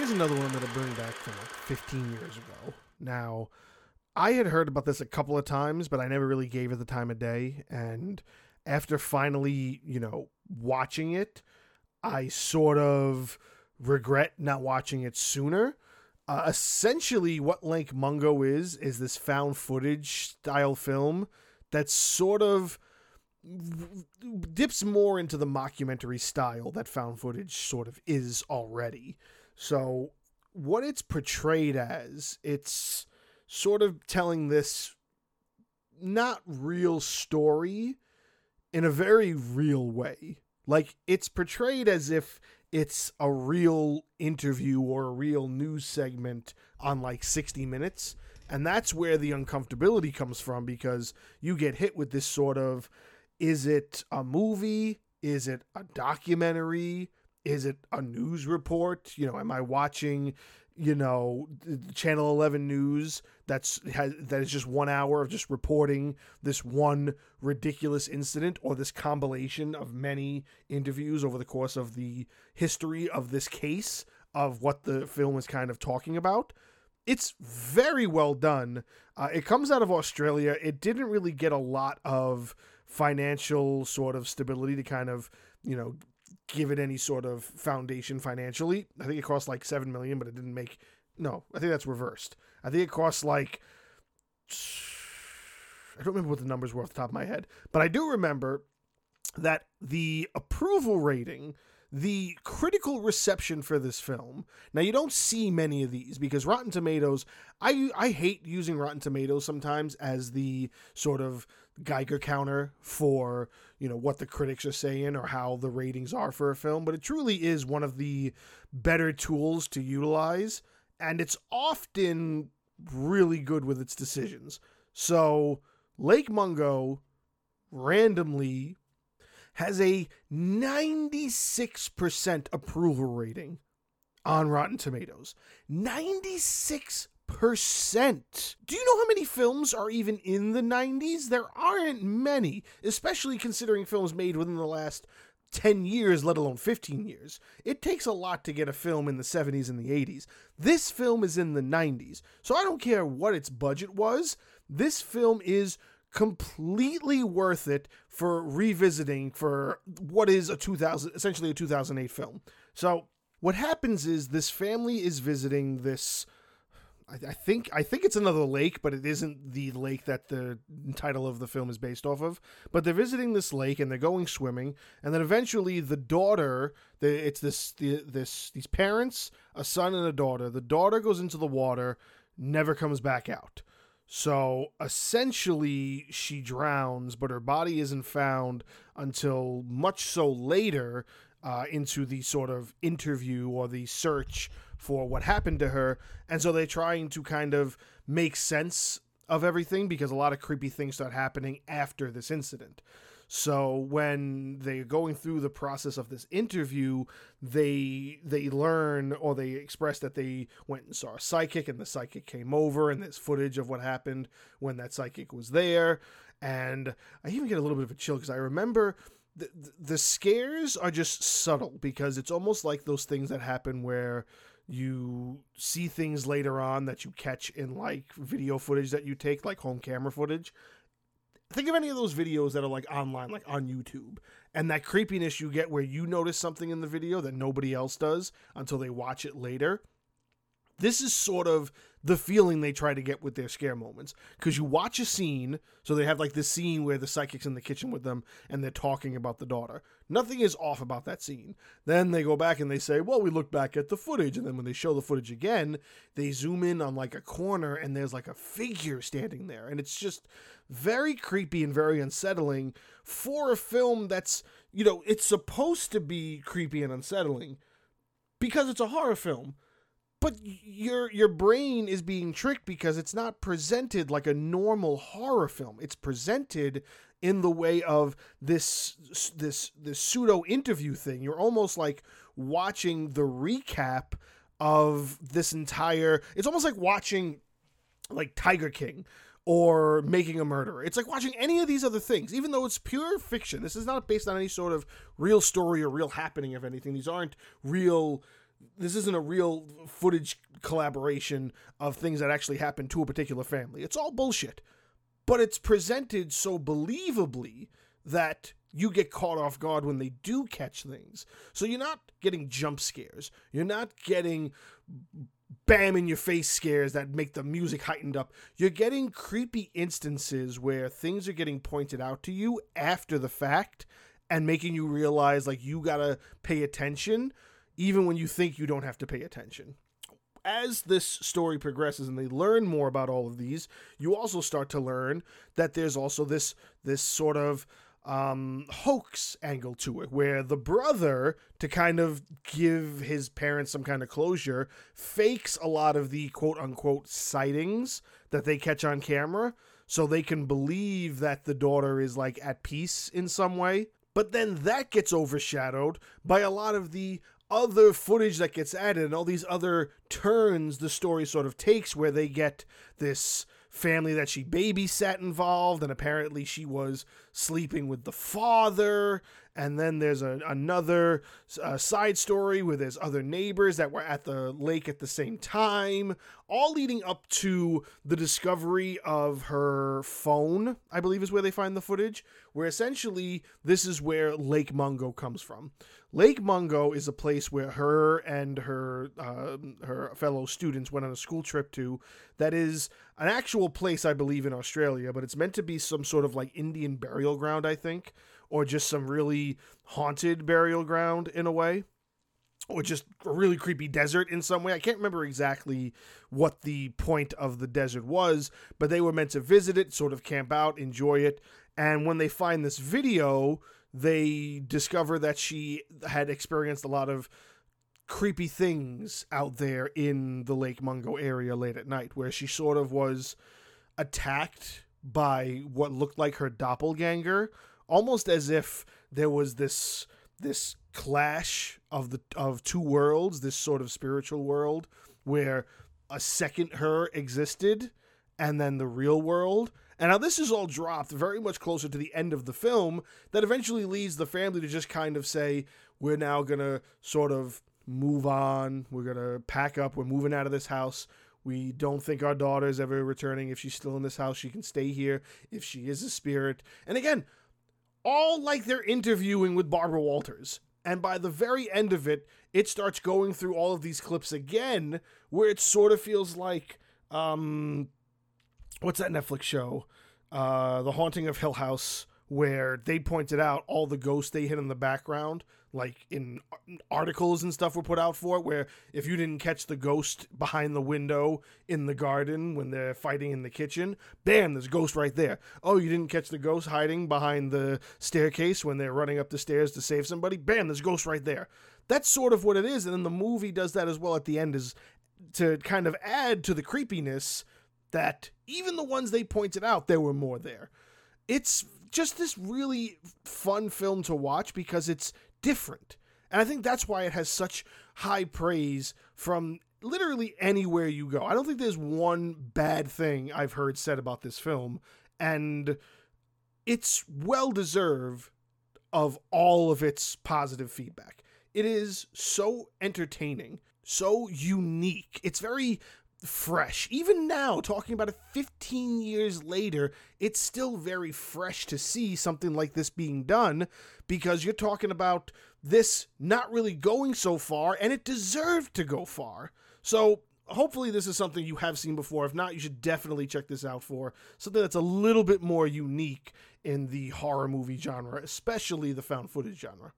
Here's another one that to bring back from like 15 years ago. Now, I had heard about this a couple of times, but I never really gave it the time of day. And after finally, you know, watching it, I sort of regret not watching it sooner. Uh, essentially, what Lake Mungo is, is this found footage style film that sort of dips more into the mockumentary style that found footage sort of is already. So, what it's portrayed as, it's sort of telling this not real story in a very real way. Like, it's portrayed as if it's a real interview or a real news segment on like 60 minutes. And that's where the uncomfortability comes from because you get hit with this sort of is it a movie? Is it a documentary? Is it a news report? You know, am I watching, you know, Channel 11 news that's has, that is just 1 hour of just reporting this one ridiculous incident or this compilation of many interviews over the course of the history of this case of what the film is kind of talking about? It's very well done. Uh, it comes out of Australia. It didn't really get a lot of financial sort of stability to kind of, you know, give it any sort of foundation financially. I think it cost like 7 million, but it didn't make no, I think that's reversed. I think it costs like I don't remember what the numbers were off the top of my head, but I do remember that the approval rating the critical reception for this film. Now you don't see many of these because Rotten Tomatoes. I I hate using Rotten Tomatoes sometimes as the sort of Geiger counter for you know what the critics are saying or how the ratings are for a film, but it truly is one of the better tools to utilize, and it's often really good with its decisions. So Lake Mungo randomly has a 96% approval rating on Rotten Tomatoes. 96%. Do you know how many films are even in the 90s? There aren't many, especially considering films made within the last 10 years, let alone 15 years. It takes a lot to get a film in the 70s and the 80s. This film is in the 90s. So I don't care what its budget was. This film is completely worth it for revisiting for what is a 2000 essentially a 2008 film. So what happens is this family is visiting this I, think I think it's another lake, but it isn't the lake that the title of the film is based off of. But they're visiting this lake and they're going swimming, and then eventually the daughter, the, it's this the, this these parents, a son and a daughter. The daughter goes into the water, never comes back out. So essentially, she drowns, but her body isn't found until much so later uh, into the sort of interview or the search for what happened to her. And so they're trying to kind of make sense of everything because a lot of creepy things start happening after this incident. So when they're going through the process of this interview, they they learn or they express that they went and saw a psychic and the psychic came over and there's footage of what happened when that psychic was there. And I even get a little bit of a chill because I remember the, the scares are just subtle because it's almost like those things that happen where you see things later on that you catch in like video footage that you take like home camera footage think of any of those videos that are like online, like on YouTube, and that creepiness you get where you notice something in the video that nobody else does until they watch it later. This is sort of the feeling they try to get with their scare moments. Because you watch a scene so they have like this scene where the psychic's in the kitchen with them and they're talking about the daughter. Nothing is off about that scene. Then they go back and they say well we look back at the footage. And then when they show the footage again they zoom in on like a corner and there's like a figure standing there. And it's just very creepy and very unsettling for a film that's you know it's supposed to be creepy and unsettling because it's a horror film but your your brain is being tricked because it's not presented like a normal horror film. It's presented in the way of this this this pseudo interview thing. You're almost like watching the recap of this entire. It's almost like watching like Tiger King or making a murderer. It's like watching any of these other things, even though it's pure fiction. This is not based on any sort of real story or real happening of anything. These aren't real this isn't a real footage collaboration of things that actually happened to a particular family. It's all bullshit. But it's presented so believably that you get caught off guard when they do catch things. So you're not getting jump scares. You're not getting bam in your face scares that make the music heightened up. You're getting creepy instances where things are getting pointed out to you after the fact and making you realize like you got to pay attention even when you think you don't have to pay attention. As this story progresses and they learn more about all of these, you also start to learn that there's also this this sort of um, hoax angle to it, where the brother, to kind of give his parents some kind of closure, fakes a lot of the quote unquote sightings that they catch on camera so they can believe that the daughter is like at peace in some way. But then that gets overshadowed by a lot of the other footage that gets added and all these other turns the story sort of takes where they get this family that she babysat involved, and apparently she was sleeping with the father. And then there's a, another uh, side story where there's other neighbors that were at the lake at the same time, all leading up to the discovery of her phone, I believe is where they find the footage, where essentially this is where Lake Mungo comes from. Lake Mungo is a place where her and her uh, her fellow students went on a school trip to. That is an actual place, I believe, in Australia, but it's meant to be some sort of like Indian burial ground, I think, or just some really haunted burial ground in a way, or just a really creepy desert in some way. I can't remember exactly what the point of the desert was, but they were meant to visit it, sort of camp out, enjoy it, and when they find this video they discover that she had experienced a lot of creepy things out there in the Lake Mungo area late at night, where she sort of was attacked by what looked like her doppelganger, almost as if there was this this clash of the of two worlds, this sort of spiritual world where a second her existed and then the real world. And now this is all dropped very much closer to the end of the film that eventually leads the family to just kind of say, we're now going to sort of move on. We're going to pack up. We're moving out of this house. We don't think our daughter is ever returning. If she's still in this house, she can stay here. If she is a spirit. And again, all like they're interviewing with Barbara Walters. And by the very end of it, it starts going through all of these clips again, where it sort of feels like um, what's that Netflix show? Uh, the Haunting of Hill House, where they pointed out all the ghosts they hid in the background, like in articles and stuff were put out for it. Where if you didn't catch the ghost behind the window in the garden when they're fighting in the kitchen, bam, there's a ghost right there. Oh, you didn't catch the ghost hiding behind the staircase when they're running up the stairs to save somebody, bam, there's a ghost right there. That's sort of what it is, and then the movie does that as well at the end, is to kind of add to the creepiness that even the ones they pointed out, there were more there. It's just this really fun film to watch because it's different. And I think that's why it has such high praise from literally anywhere you go. I don't think there's one bad thing I've heard said about this film. And it's well deserved of all of its positive feedback. It is so entertaining, so unique. It's very fresh. Even now, talking about it 15 years later, it's still very fresh to see something like this being done because you're talking about this not really going so far and it deserved to go far. So, hopefully, this is something you have seen before. If not, you should definitely check this out for something that's a little bit more unique in the horror movie genre, especially the found footage genre.